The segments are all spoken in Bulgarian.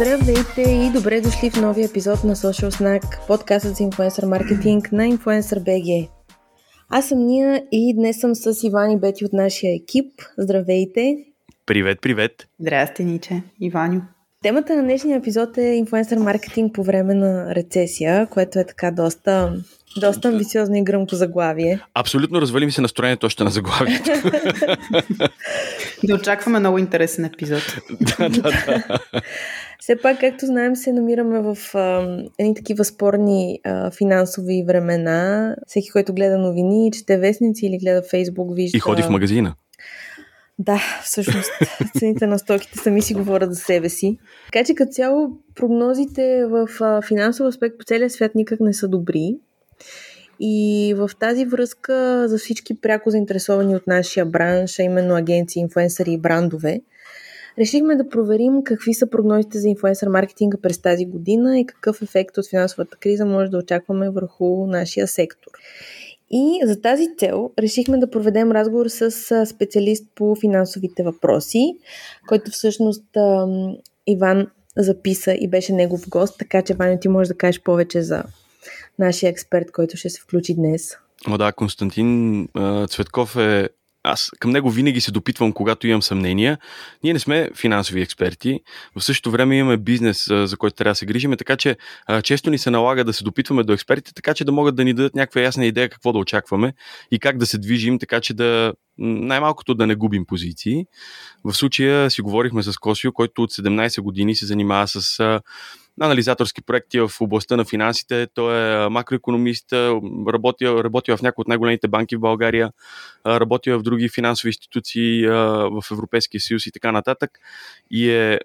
Здравейте и добре дошли в новия епизод на Social Snack, подкастът за инфуенсър маркетинг на Influencer BG. Аз съм Ния и днес съм с Иван и Бети от нашия екип. Здравейте! Привет, привет! Здрасти, Ниче, Иваню. Темата на днешния епизод е инфуенсър маркетинг по време на рецесия, което е така доста, доста амбициозно и гръмко заглавие. Абсолютно развали ми се настроението още на заглавието. да очакваме много интересен епизод. да, да, да. Все пак, както знаем, се намираме в а, едни такива спорни а, финансови времена. Всеки, който гледа новини, чете вестници или гледа Фейсбук, вижда... И ходи в магазина. Да, всъщност цените на стоките сами си говорят за себе си. Така че като цяло прогнозите в финансов аспект по целия свят никак не са добри. И в тази връзка за всички пряко заинтересовани от нашия бранш, а именно агенции, инфуенсъри и брандове, решихме да проверим какви са прогнозите за инфуенсър маркетинга през тази година и какъв ефект от финансовата криза може да очакваме върху нашия сектор. И за тази цел решихме да проведем разговор с специалист по финансовите въпроси, който всъщност Иван записа и беше негов гост, така че Ваня ти можеш да кажеш повече за нашия експерт, който ще се включи днес. О, да, Константин Цветков е аз към него винаги се допитвам, когато имам съмнения. Ние не сме финансови експерти, в същото време имаме бизнес, за който трябва да се грижиме, така че често ни се налага да се допитваме до експертите, така че да могат да ни дадат някаква ясна идея какво да очакваме и как да се движим, така че да най-малкото да не губим позиции. В случая си говорихме с Косио, който от 17 години се занимава с анализаторски проекти в областта на финансите. Той е макроекономист, работил, работил в някои от най-големите банки в България, работил в други финансови институции в Европейския съюз и така нататък. И е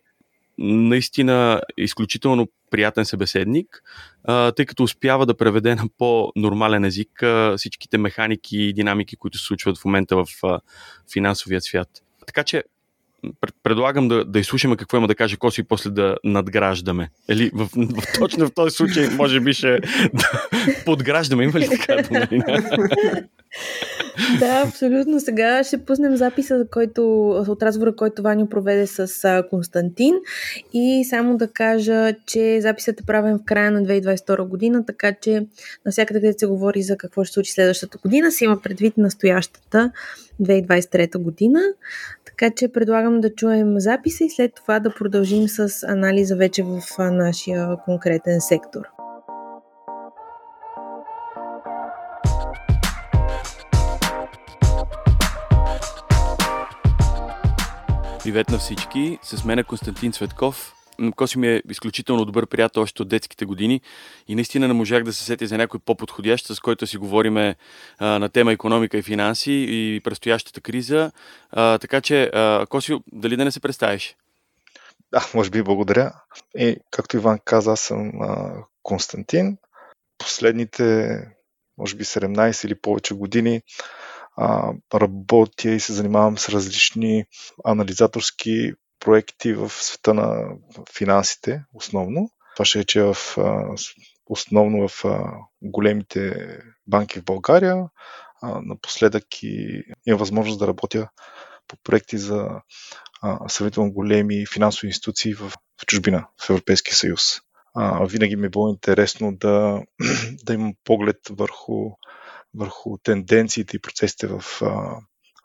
наистина изключително приятен събеседник, тъй като успява да преведе на по-нормален език всичките механики и динамики, които се случват в момента в финансовия свят. Така че предлагам да, да изслушаме какво има да каже Коси и после да надграждаме. Или в, в, точно в този случай, може би ще да подграждаме. Има ли така да, абсолютно. Сега ще пуснем записа който, от разговора, който Ваню проведе с Константин. И само да кажа, че записът е правен в края на 2022 година, така че навсякъде, където се говори за какво ще случи следващата година, се има предвид настоящата 2023 година. Така че предлагам да чуем записа и след това да продължим с анализа вече в нашия конкретен сектор. Привет на всички! С мен е Константин Цветков. Коси ми е изключително добър приятел още от детските години и наистина не можах да се сетя за някой по-подходящ, с който си говориме а, на тема економика и финанси и предстоящата криза. А, така че, а, Коси, дали да не се представиш? Да, може би благодаря. И, както Иван каза, аз съм а, Константин. Последните, може би 17 или повече години а, работя и се занимавам с различни анализаторски проекти в света на финансите, основно. Това ще е, че в, основно в големите банки в България. Напоследък и имам възможност да работя по проекти за сравнително големи финансови институции в, в чужбина, в Европейския съюз. А, винаги ми е било интересно да, да имам поглед върху, върху тенденциите и процесите в,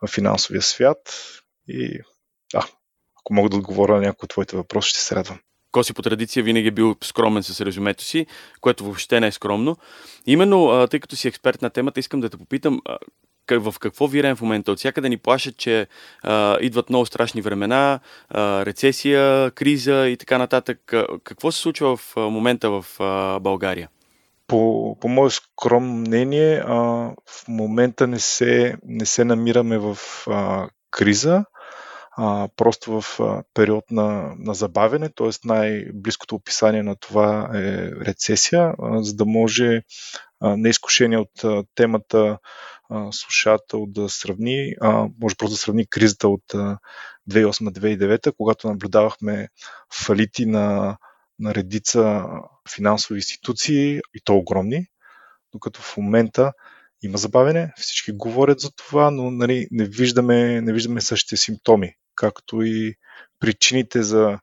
в финансовия свят. И ако мога да отговоря на някои от твоите въпроси, ще се радвам. Коси по традиция винаги е бил скромен с резюмето си, което въобще не е скромно. Именно, тъй като си експерт на темата, искам да те попитам в какво вирен в момента? От всяка да ни плашат, че а, идват много страшни времена, а, рецесия, криза и така нататък. Какво се случва в момента в а, България? По, по мое скромно мнение, а, в момента не се, не се намираме в а, криза а, просто в а, период на, на забавене, т.е. най-близкото описание на това е рецесия, а, за да може неизкушение от а, темата а, слушател да сравни, а, може просто да сравни кризата от 2008-2009, когато наблюдавахме фалити на, на редица финансови институции и то огромни, докато в момента има забавене, всички говорят за това, но нали, не, виждаме, не виждаме същите симптоми както и причините за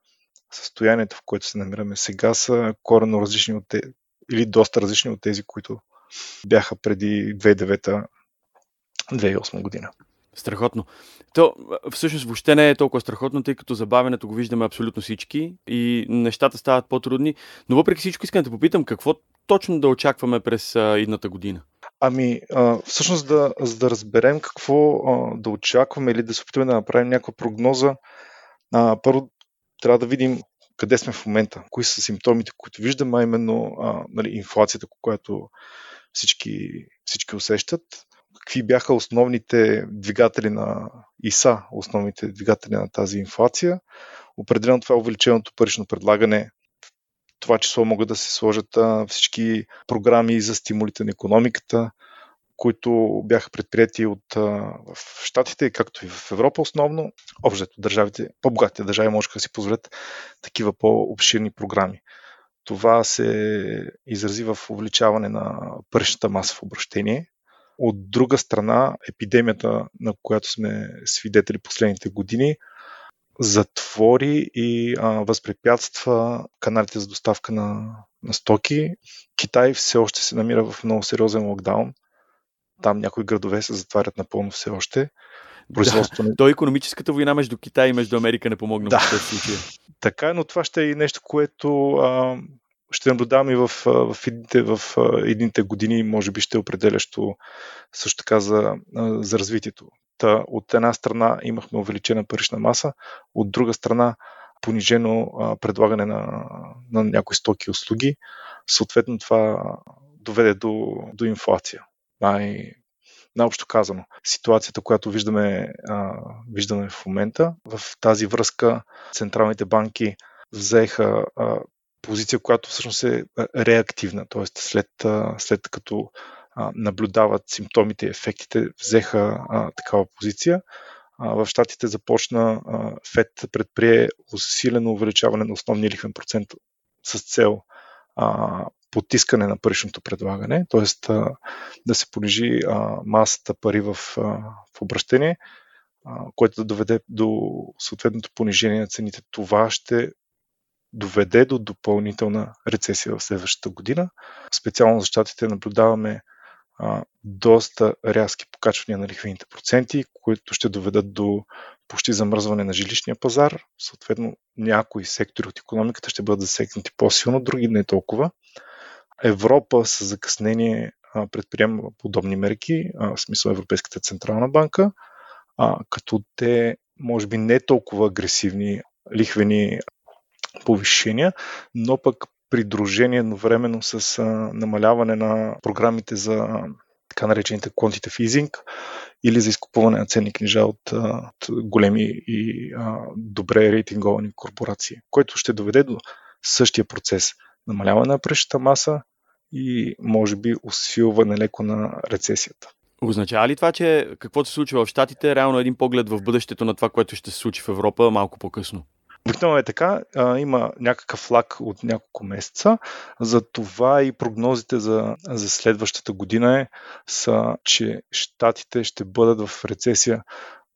състоянието, в което се намираме сега, са коренно различни от те, или доста различни от тези, които бяха преди 2009-2008 година. Страхотно. То всъщност въобще не е толкова страхотно, тъй като забавянето го виждаме абсолютно всички и нещата стават по-трудни. Но въпреки всичко искам да попитам какво точно да очакваме през идната година. Ами, а, всъщност да, за да разберем какво а, да очакваме или да се опитаме да направим някаква прогноза, а, първо трябва да видим къде сме в момента, кои са симптомите, които виждаме, а именно а, нали, инфлацията, която всички, всички усещат, какви бяха основните двигатели на ИСА, основните двигатели на тази инфлация. Определено това е увеличеното парично предлагане. Това число могат да се сложат всички програми за стимулите на економиката, които бяха предприяти от в Штатите, както и в Европа основно. Общо държавите, по-богатите държави можеха да си позволят такива по-обширни програми. Това се изрази в увеличаване на паричната маса в обращение. От друга страна, епидемията, на която сме свидетели последните години, затвори и а, възпрепятства каналите за доставка на, на стоки. Китай все още се намира в много сериозен локдаун. Там някои градове се затварят напълно все още. Производство... Да, то економическата война между Китай и между Америка не помогна да. в този случай. Така е, но това ще е и нещо, което а, ще наблюдаваме и в, в, едните, в едните години, може би ще е определящо също така за, за развитието. Та, от една страна имахме увеличена парична маса, от друга страна понижено предлагане на, на някои стоки и услуги. Съответно това доведе до, до инфлация. Най, наобщо казано, ситуацията, която виждаме, а, виждаме в момента. В тази връзка централните банки взеха а, позиция, която всъщност е реактивна, т.е. след, след като наблюдават симптомите и ефектите, взеха такава позиция. В Штатите започна а, ФЕД предприе усилено увеличаване на основния лихвен процент с цел потискане на паричното предлагане, т.е. да се понижи масата пари в, в обращение, което да доведе до съответното понижение на цените. Това ще доведе до допълнителна рецесия в следващата година. Специално за щатите наблюдаваме доста рязки покачвания на лихвените проценти, които ще доведат до почти замръзване на жилищния пазар. Съответно, някои сектори от економиката ще бъдат засегнати по-силно, други не толкова. Европа с закъснение предприема подобни мерки, в смисъл Европейската централна банка, като те, може би, не толкова агресивни лихвени повишения, но пък придружение едновременно с а, намаляване на програмите за така наречените quantitative easing или за изкупуване на ценни книжа от, от големи и а, добре рейтинговани корпорации, което ще доведе до същия процес намаляване на пръщата маса и може би усилване леко на рецесията. Означава ли това, че каквото се случва в Штатите, реално един поглед в бъдещето на това, което ще се случи в Европа малко по-късно? Обикновено е така, а, има някакъв лак от няколко месеца, за това и прогнозите за, за следващата година е, са, че щатите ще бъдат в рецесия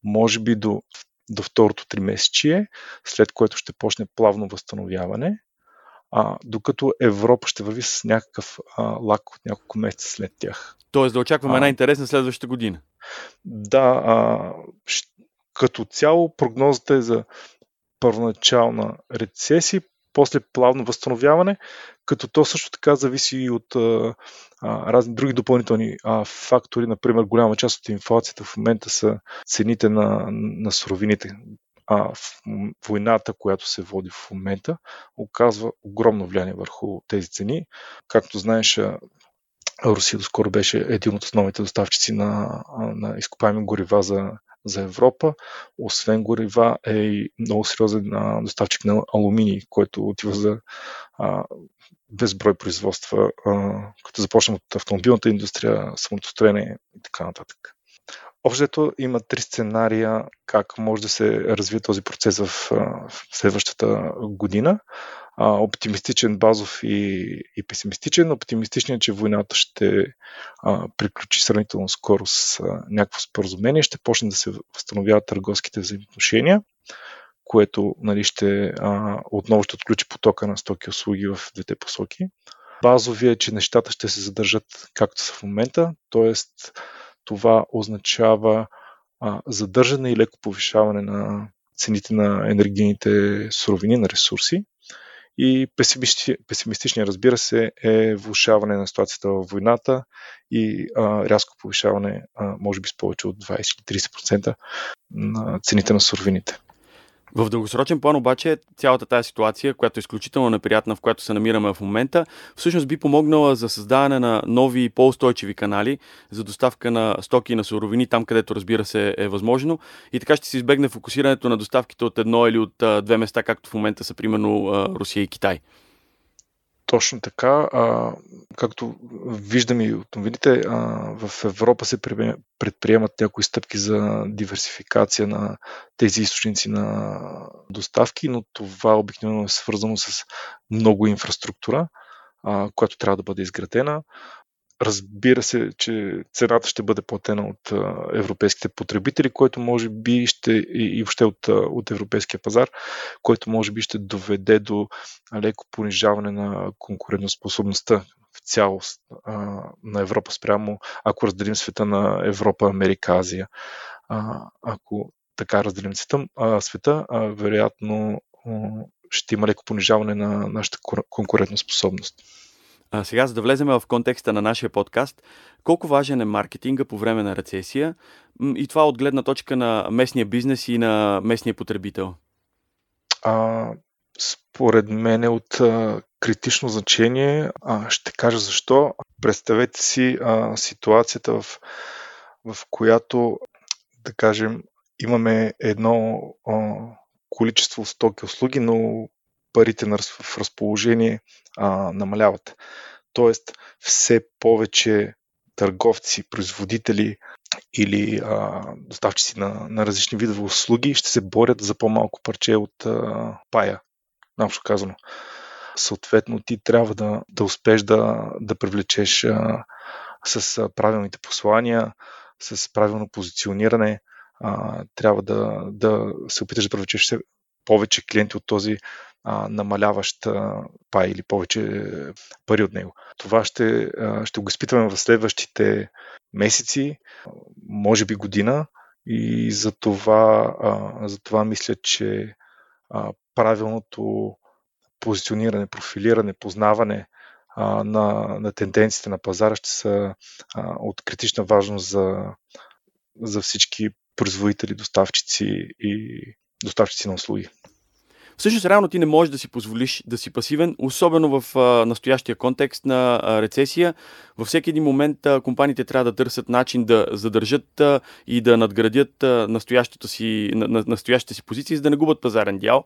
може би до, до второто три месечие, след което ще почне плавно възстановяване, а, докато Европа ще върви с някакъв а, лак от няколко месеца след тях. Тоест да очакваме а, една интересна следващата година. Да, а, като цяло прогнозата е за първоначална рецесия, после плавно възстановяване, като то също така зависи и от а, разни други допълнителни а, фактори. Например, голяма част от инфлацията в момента са цените на, на суровините. А, в войната, която се води в момента, оказва огромно влияние върху тези цени. Както знаеш, Русия доскоро беше един от основните доставчици на, на изкопаеми горива за за Европа. Освен горива е и много сериозен доставчик на алуминий, който отива за а, безброй производства, а, като започнем от автомобилната индустрия, самотостроение и така нататък. Общото има три сценария как може да се развие този процес в, в следващата година а, оптимистичен, базов и, и песимистичен. Оптимистичният е, че войната ще а, приключи сравнително скоро с а, някакво споразумение, ще почне да се възстановяват търговските взаимоотношения, което нали, ще, а, отново ще отключи потока на стоки и услуги в двете посоки. Базови е, че нещата ще се задържат както са в момента, т.е. това означава а, задържане и леко повишаване на цените на енергийните суровини, на ресурси. И песимистичният, разбира се, е влушаване на ситуацията във войната и а, рязко повишаване, а, може би с повече от 20-30% на цените на суровините. В дългосрочен план обаче цялата тази ситуация, която е изключително неприятна, в която се намираме в момента, всъщност би помогнала за създаване на нови по-устойчиви канали за доставка на стоки и на суровини там, където разбира се е възможно. И така ще се избегне фокусирането на доставките от едно или от две места, както в момента са примерно Русия и Китай. Точно така. А, както виждаме и от новините, в Европа се предприемат някои стъпки за диверсификация на тези източници на доставки, но това обикновено е свързано с много инфраструктура, а, която трябва да бъде изградена. Разбира се, че цената ще бъде платена от европейските потребители, който може би ще и въобще от, от европейския пазар, който може би ще доведе до леко понижаване на конкурентоспособността в цялост на Европа спрямо, ако разделим света на Европа, Америка, Азия. Ако така разделим света, света вероятно ще има леко понижаване на нашата конкурентоспособност. А, сега, за да влезем в контекста на нашия подкаст, колко важен е маркетинга по време на рецесия и това от гледна точка на местния бизнес и на местния потребител? А, според мен е от а, критично значение. А, ще кажа защо. Представете си а, ситуацията, в, в която, да кажем, имаме едно а, количество стоки услуги, но парите на, в разположение а, намаляват. Тоест, все повече търговци, производители или а, доставчици на, на различни видове услуги ще се борят за по-малко парче от а, пая, общо казано. Съответно, ти трябва да, да успеш да, да привлечеш а, с правилните послания, с правилно позициониране, а, трябва да, да се опиташ да привлечеш повече клиенти от този а, намаляващ а, пай или повече пари от него. Това ще, а, ще го изпитваме в следващите месеци, може би година и за това, а, за това мисля, че а, правилното позициониране, профилиране, познаване а, на, на тенденциите на пазара ще са а, от критична важност за, за всички производители, доставчици и доставчици на услуги. Всъщност, реално ти не можеш да си позволиш да си пасивен, особено в а, настоящия контекст на а, рецесия. Във всеки един момент а, компаниите трябва да търсят начин да задържат а, и да надградят а, настоящата си, на, на, настоящите си позиции, за да не губят пазарен дял.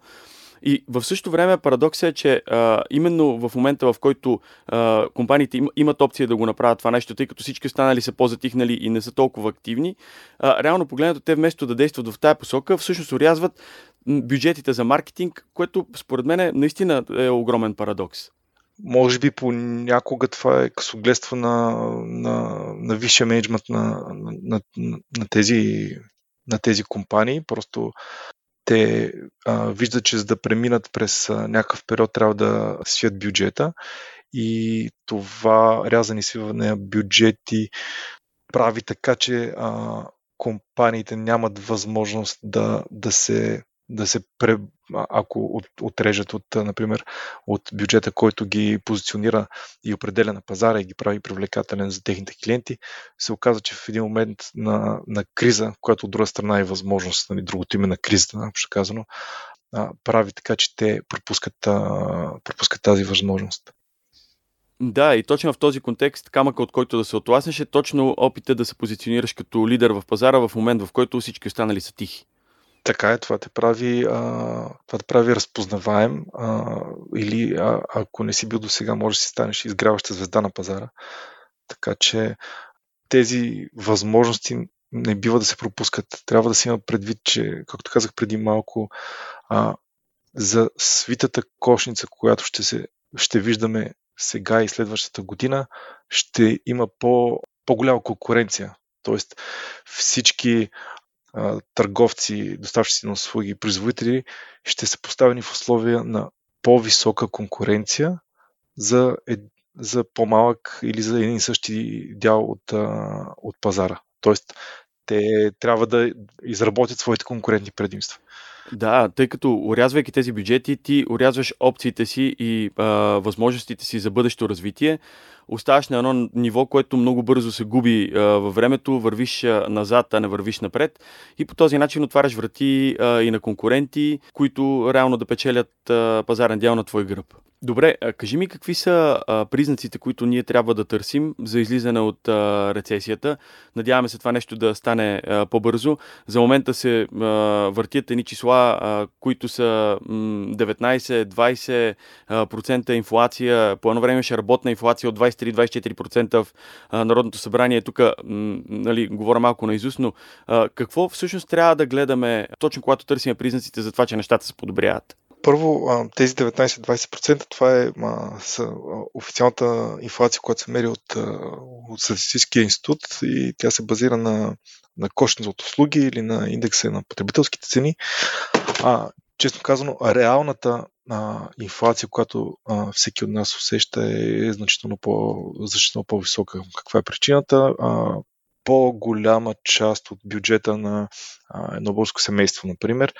И в същото време парадоксът е, че а, именно в момента, в който а, компаниите им, имат опция да го направят това нещо, тъй като всички останали са по-затихнали и не са толкова активни, а, реално погледнато те вместо да действат в тая посока, всъщност урязват бюджетите за маркетинг, което според мен наистина е огромен парадокс. Може би понякога това е късогледство на, на, на висшия менеджмент на, на, на, на, тези, на тези компании. Просто те а, виждат, че за да преминат през а, някакъв период трябва да свият бюджета и това рязани свиване на бюджети прави така, че а, компаниите нямат възможност да, да се да се пре, ако от, отрежат от, например, от бюджета, който ги позиционира и определя на пазара и ги прави привлекателен за техните клиенти, се оказа, че в един момент на, на криза, която от друга страна е възможност, нали, другото име на кризата, общо казано, прави така, че те пропускат, пропускат тази възможност. Да, и точно в този контекст камъка, от който да се отласнеш е точно опита да се позиционираш като лидер в пазара в момент, в който всички останали са тихи. Така е, това те прави, а, това те прави разпознаваем а, или а, ако не си бил до сега, може да си станеш изгряваща звезда на пазара. Така че тези възможности не бива да се пропускат. Трябва да се има предвид, че, както казах преди малко, а, за свитата кошница, която ще, се, ще виждаме сега и следващата година, ще има по, по-голяма конкуренция. Тоест всички търговци, доставчици на услуги, производители ще са поставени в условия на по-висока конкуренция за, е, за по-малък или за един и същи дял от, от пазара. Тоест, те трябва да изработят своите конкурентни предимства. Да, тъй като урязвайки тези бюджети, ти урязваш опциите си и а, възможностите си за бъдещо развитие, оставаш на едно ниво, което много бързо се губи а, във времето, вървиш а, назад, а не вървиш напред и по този начин отваряш врати а, и на конкуренти, които реално да печелят а, пазарен дял на твой гръб. Добре, а кажи ми какви са а, признаците, които ние трябва да търсим за излизане от а, рецесията. Надяваме се това нещо да стане а, по-бързо. За момента се а, въртят едни числа, а, които са 19-20% инфлация. По едно време ще работна инфлация от 23-24% в Народното събрание. Тук нали, говоря малко на изуст, но какво всъщност трябва да гледаме точно когато търсим признаците за това, че нещата се подобряват? Първо, тези 19-20% това е са, официалната инфлация, която се мери от, от Статистическия институт и тя се базира на, на кошните от услуги или на индекса на потребителските цени. А, честно казано, реалната а, инфлация, която а, всеки от нас усеща е значително, по, значително по-висока. Каква е причината? А, по-голяма част от бюджета на а, едно българско семейство, например,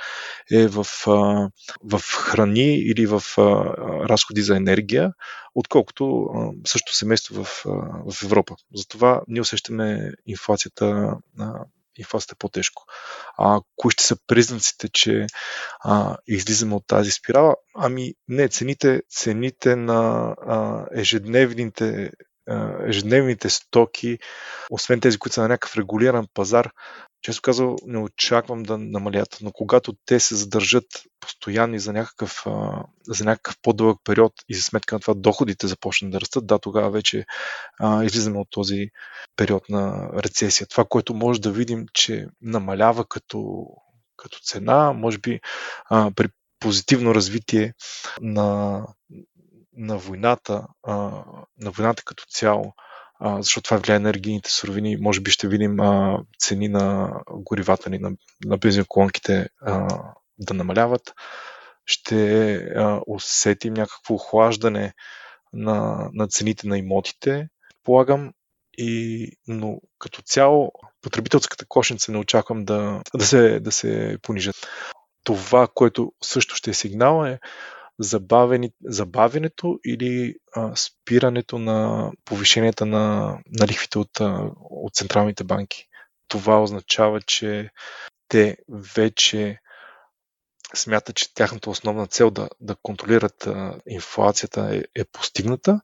е в, а, в храни или в а, разходи за енергия, отколкото а, също семейство в, а, в Европа. Затова ние усещаме инфлацията а, инфлацията е по-тежко. А кои ще са признаците, че а, излизаме от тази спирала? Ами не, цените, цените на а, ежедневните ежедневните стоки, освен тези, които са на някакъв регулиран пазар, често казал, не очаквам да намалят, но когато те се задържат постоянни за някакъв, за някакъв по-дълъг период и за сметка на това доходите започнат да растат, да, тогава вече а, излизаме от този период на рецесия. Това, което може да видим, че намалява като, като цена, може би а, при позитивно развитие на, на войната, а, на войната като цяло, а, защото това влияе на енергийните суровини. Може би ще видим а, цени на горивата ни, на, на бензиноколонките да намаляват. Ще а, усетим някакво охлаждане на, на цените на имотите, полагам. И, но като цяло потребителската кошница не очаквам да, да, се, да се понижат. Това, което също ще е сигнал е забавянето или а, спирането на повишенията на, на лихвите от, от централните банки. Това означава, че те вече смятат, че тяхната основна цел да, да контролират а, инфлацията е, е постигната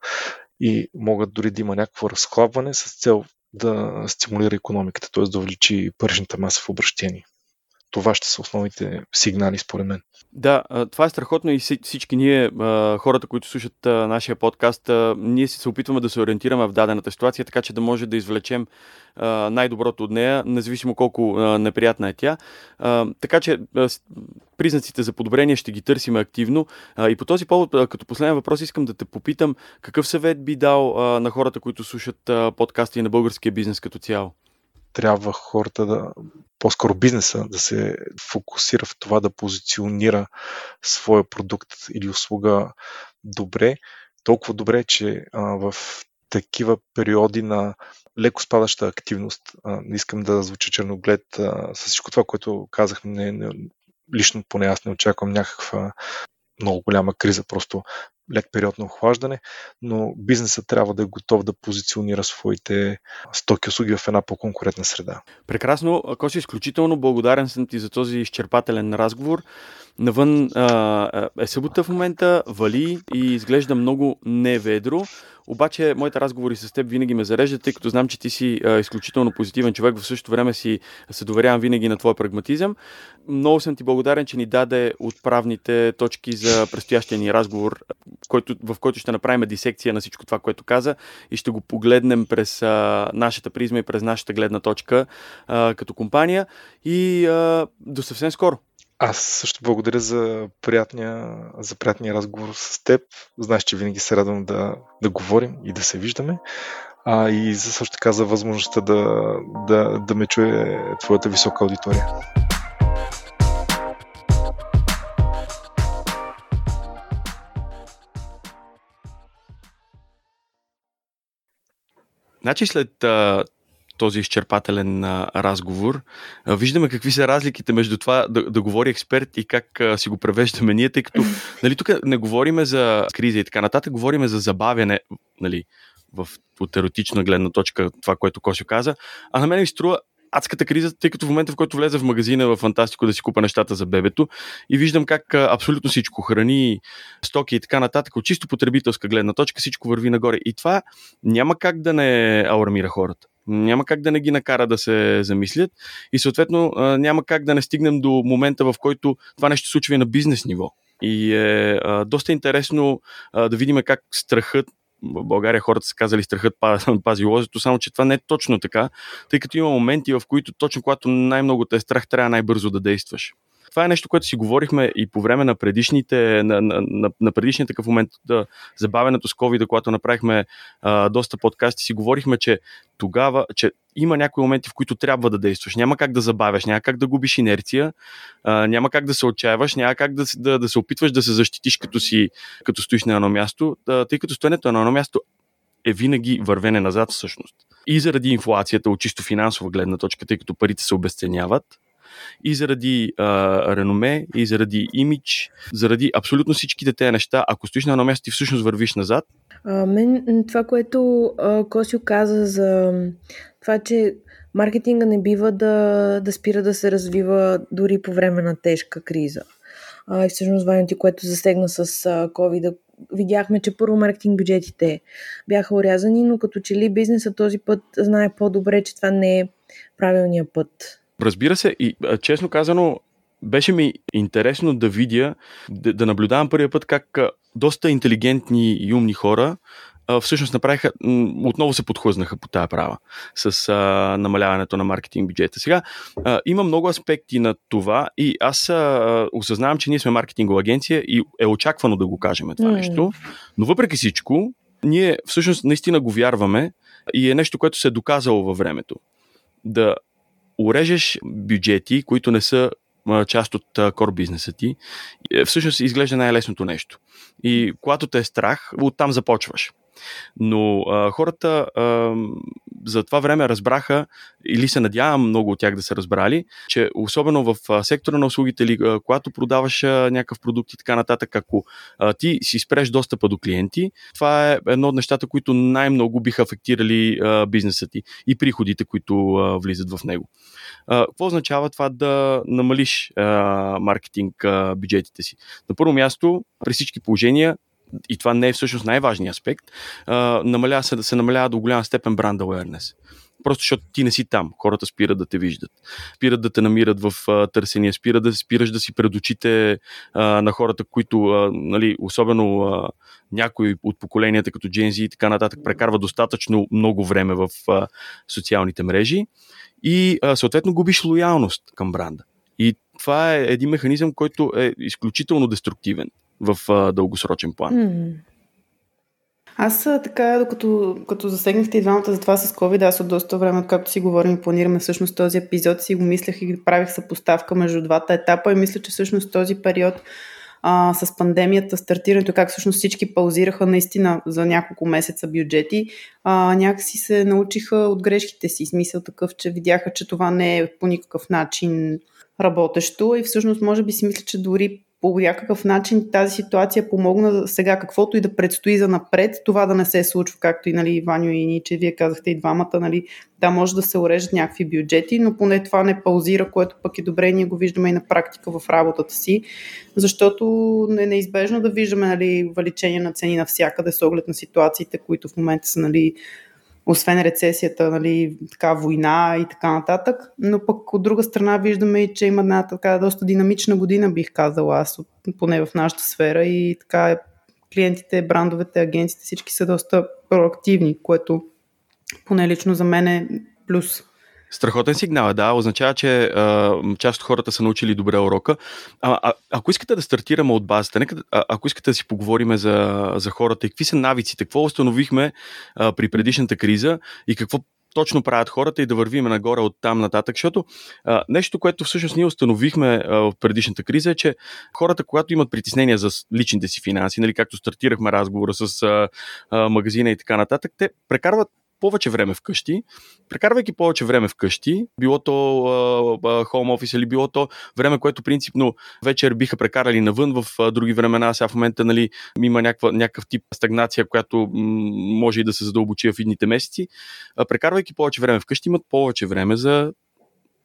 и могат дори да има някакво разхлабване с цел да стимулира економиката, т.е. да увеличи паричната маса в обращение това ще са основните сигнали, според мен. Да, това е страхотно и всички ние, хората, които слушат нашия подкаст, ние се опитваме да се ориентираме в дадената ситуация, така че да може да извлечем най-доброто от нея, независимо колко неприятна е тя. Така че признаците за подобрение ще ги търсим активно. И по този повод, като последен въпрос, искам да те попитам какъв съвет би дал на хората, които слушат подкасти на българския бизнес като цяло? Трябва хората да, по-скоро бизнеса да се фокусира в това да позиционира своя продукт или услуга добре, толкова добре, че а, в такива периоди на леко спадаща активност, а, не искам да звуча черноглед а, с всичко това, което казах, не, не, лично поне аз не очаквам някаква много голяма криза, просто лек период на охлаждане, но бизнесът трябва да е готов да позиционира своите стоки услуги в една по-конкурентна среда. Прекрасно. Ако си изключително благодарен съм ти за този изчерпателен разговор. Навън а, е събота в момента, вали и изглежда много неведро. Обаче, моите разговори с теб винаги ме зареждат, тъй като знам, че ти си а, изключително позитивен човек. В същото време си се доверявам винаги на твоя прагматизъм. Много съм ти благодарен, че ни даде отправните точки за предстоящия ни разговор, който, в който ще направим дисекция на всичко това, което каза и ще го погледнем през а, нашата призма и през нашата гледна точка а, като компания. И а, до съвсем скоро! Аз също благодаря за приятния, за приятния разговор с теб. Знаеш, че винаги се радвам да, да говорим и да се виждаме. а и за също така за възможността да, да, да ме чуе твоята висока аудитория. Значи след а, този изчерпателен а, разговор, а, виждаме какви са разликите между това да, да говори експерт и как а, си го превеждаме ние, тъй като нали, тук не говориме за криза и така нататък, говориме за забавяне нали, в, от еротична гледна точка, това, което Косио каза, а на мен ми струва адската криза, тъй като в момента, в който влезе в магазина в Фантастико да си купа нещата за бебето и виждам как абсолютно всичко, храни, стоки и така нататък, от чисто потребителска гледна точка всичко върви нагоре. И това няма как да не аурамира хората. Няма как да не ги накара да се замислят и съответно няма как да не стигнем до момента, в който това нещо случва и на бизнес ниво. И е а, доста интересно а, да видим как страхът в България хората са казали страхът пази лозето, само че това не е точно така, тъй като има моменти, в които точно когато най-много те е страх, трябва най-бързо да действаш. Това е нещо, което си говорихме и по време на предишните, на, на, на, на предишния такъв момент, да, забавенето с COVID, когато направихме а, доста подкасти, си говорихме, че тогава, че има някои моменти, в които трябва да действаш. Няма как да забавяш, няма как да губиш инерция, а, няма как да се отчаяваш, няма как да, да, да се опитваш да се защитиш като, си, като стоиш на едно място, да, тъй като стоенето на едно място е винаги вървене назад всъщност. И заради инфлацията от чисто финансова гледна точка, тъй като парите се обесценяват, и заради а, реноме, и заради имидж, заради абсолютно всичките тези неща. Ако стоиш на едно място, ти всъщност вървиш назад. А, мен това, което а, Косио каза за това, че маркетинга не бива да, да спира да се развива дори по време на тежка криза. А, и всъщност Ваня ти, което засегна с COVID, видяхме, че първо маркетинг бюджетите бяха урязани, но като че ли бизнеса този път знае по-добре, че това не е правилният път Разбира се, и честно казано, беше ми интересно да видя, да, да наблюдавам първия път как доста интелигентни и умни хора всъщност направиха, отново се подхлъзнаха по тая права с а, намаляването на маркетинг бюджета. Сега а, има много аспекти на това и аз а, осъзнавам, че ние сме маркетингова агенция и е очаквано да го кажем това mm. нещо, но въпреки всичко, ние всъщност наистина го вярваме и е нещо, което се е доказало във времето. Да урежеш бюджети, които не са част от кор бизнеса ти, е, всъщност изглежда най-лесното нещо. И когато те е страх, оттам започваш. Но а, хората а, за това време разбраха, или се надявам много от тях да са разбрали, че особено в а, сектора на услугите, или а, когато продаваш а, някакъв продукт и така нататък, ако а, ти си спреш достъпа до клиенти, това е едно от нещата, които най-много биха афектирали а, бизнеса ти и приходите, които а, влизат в него. А, какво означава това да намалиш а, маркетинг а, бюджетите си? На първо място, при всички положения, и това не е всъщност най-важният аспект, а, намалява се да се намалява до голяма степен бранд awareness. Просто защото ти не си там. Хората спират да те виждат. Спират да те намират в а, търсения, спират да спираш да си пред очите а, на хората, които, а, нали, особено а, някои от поколенията като Gen Z и така нататък, прекарват достатъчно много време в а, социалните мрежи и а, съответно губиш лоялност към бранда. И това е един механизъм, който е изключително деструктивен в а, дългосрочен план. Аз така, докато като засегнахте и двамата за това с COVID, аз от доста време, откакто си говорим и планираме всъщност този епизод, си го мислех и правих съпоставка между двата етапа и мисля, че всъщност този период а, с пандемията, стартирането, как всъщност всички паузираха наистина за няколко месеца бюджети, а, някакси се научиха от грешките си. Смисъл такъв, че видяха, че това не е по никакъв начин работещо и всъщност може би си мисля, че дори по някакъв начин тази ситуация помогна сега каквото и да предстои за напред, това да не се случва, както и нали, Ваню и Ниче, вие казахте и двамата, нали, да може да се урежат някакви бюджети, но поне това не паузира, което пък е добре, ние го виждаме и на практика в работата си, защото е неизбежно да виждаме нали, увеличение на цени навсякъде с оглед на ситуациите, които в момента са нали, освен рецесията, нали, така, война и така нататък. Но пък от друга страна виждаме и, че има една така доста динамична година, бих казала аз, поне в нашата сфера и така клиентите, брандовете, агенциите, всички са доста проактивни, което поне лично за мен е плюс. Страхотен сигнал, е, да. Означава, че а, част от хората са научили добре урока. А, а, ако искате да стартираме от базата, нека, а, ако искате да си поговорим за, за хората и какви са навиците, какво установихме а, при предишната криза и какво точно правят хората и да вървим нагоре от там нататък, защото а, нещо, което всъщност ние установихме а, в предишната криза е, че хората, когато имат притеснения за личните си финанси, нали, както стартирахме разговора с а, а, магазина и така нататък, те прекарват повече време вкъщи, прекарвайки повече време вкъщи, било то хоум офис или било то време, което принципно вечер биха прекарали навън в а, други времена, сега в момента нали, има някаква, някакъв тип стагнация, която м- може и да се задълбочи в идните месеци, а, прекарвайки повече време вкъщи, имат повече време за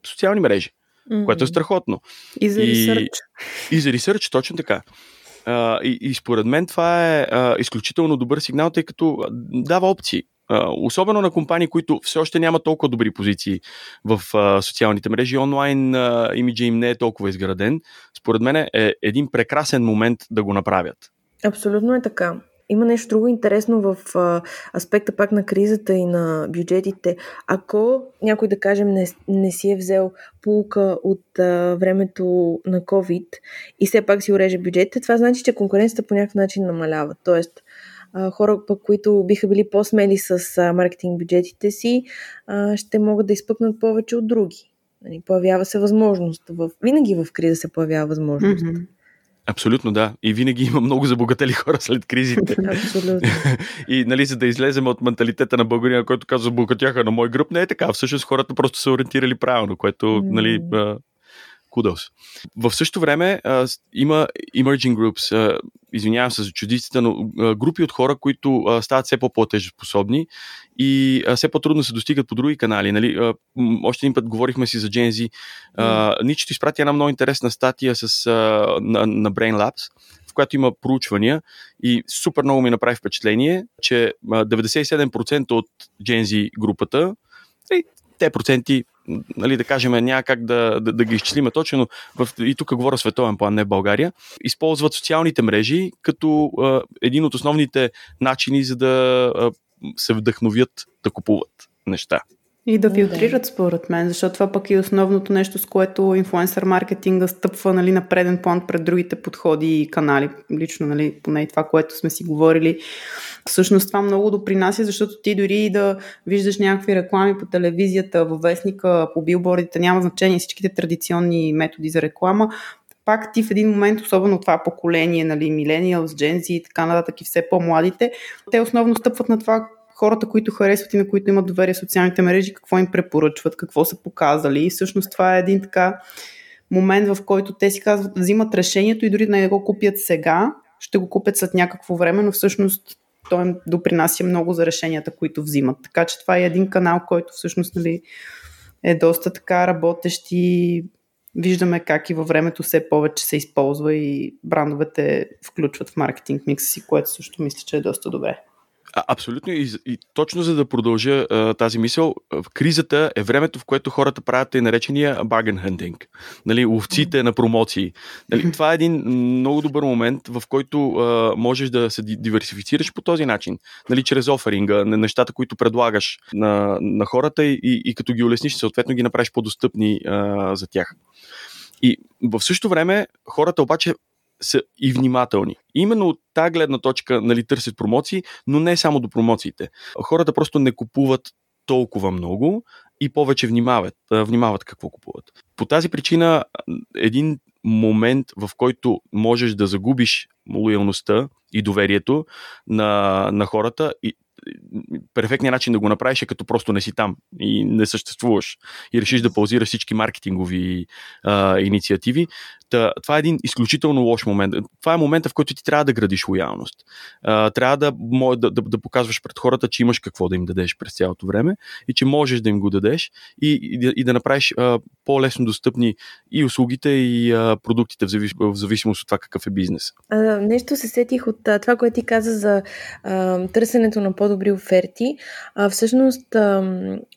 социални мрежи, mm-hmm. което е страхотно. И за ресърч. И, и за ресърч, точно така. Uh, и, и според мен това е uh, изключително добър сигнал, тъй като дава опции особено на компании, които все още нямат толкова добри позиции в социалните мрежи, онлайн имиджа им не е толкова изграден, според мен е един прекрасен момент да го направят. Абсолютно е така. Има нещо друго интересно в а, аспекта пак на кризата и на бюджетите. Ако някой, да кажем, не, не си е взел полука от а, времето на COVID и все пак си уреже бюджетите, това значи, че конкуренцията по някакъв начин намалява. Тоест, хора, пък, които биха били по-смели с маркетинг бюджетите си, ще могат да изпъкнат повече от други. Нали, появява се възможност. Винаги в криза се появява възможност. Mm-hmm. Абсолютно, да. И винаги има много забогатели хора след кризите. Абсолютно. и нали, за да излезем от менталитета на българина, който казва забогатяха на мой гръб, не е така. Всъщност хората просто са ориентирали правилно, което нали, kudos. В същото време а, има emerging groups, а, извинявам се за чудиците, но а, групи от хора, които а, стават все по-платежоспособни и а, все по-трудно се достигат по други канали. Нали? А, още един път говорихме си за Gen Z. А, Ничето изпрати една много интересна статия с, а, на, на Brain Labs, в която има проучвания и супер много ми направи впечатление, че 97% от Gen Z групата, те проценти нали, да кажем, няма как да, да, да ги изчислиме точно, в, и тук говоря световен план, не България, използват социалните мрежи като а, един от основните начини за да а, се вдъхновят да купуват неща. И да филтрират, според мен, защото това пък е основното нещо, с което инфлуенсър маркетинга стъпва нали, на преден план пред другите подходи и канали. Лично, нали, поне и това, което сме си говорили. Всъщност това много допринася, защото ти дори да виждаш някакви реклами по телевизията, във вестника, по билбордите, няма значение всичките традиционни методи за реклама, пак ти в един момент, особено това поколение, нали, милениалс, джензи и така нататък и все по-младите, те основно стъпват на това хората, които харесват и на които имат доверие в социалните мрежи, какво им препоръчват, какво са показали. И всъщност това е един така момент, в който те си казват, взимат решението и дори да не го купят сега, ще го купят след някакво време, но всъщност той им допринася много за решенията, които взимат. Така че това е един канал, който всъщност нали, е доста така работещ и виждаме как и във времето все повече се използва и брандовете включват в маркетинг микса си, което също мисля, че е доста добре. А, абсолютно. И, и точно за да продължа а, тази мисъл, в кризата е времето, в което хората правят и наречения bargain hunting. Нали, ловците на промоции. Нали, това е един много добър момент, в който а, можеш да се диверсифицираш по този начин. Нали, чрез оферинга, на нещата, които предлагаш на, на хората и, и, и като ги улесниш, съответно ги направиш по-достъпни а, за тях. И в същото време хората обаче са и внимателни. Именно от тази гледна точка нали, търсят промоции, но не само до промоциите. Хората просто не купуват толкова много и повече внимават, внимават какво купуват. По тази причина един момент, в който можеш да загубиш лоялността и доверието на, на хората и перфектният начин да го направиш е като просто не си там и не съществуваш и решиш да паузираш всички маркетингови а, инициативи. Та, това е един изключително лош момент. Това е момента, в който ти трябва да градиш лоялност. А, трябва да, да, да, да показваш пред хората, че имаш какво да им дадеш през цялото време и че можеш да им го дадеш и, и, и да направиш а, по-лесно достъпни и услугите, и а, продуктите в, завис, в зависимост от това какъв е бизнес. А, нещо се сетих от а, това, което ти каза за а, търсенето на по по-добри оферти. А, всъщност,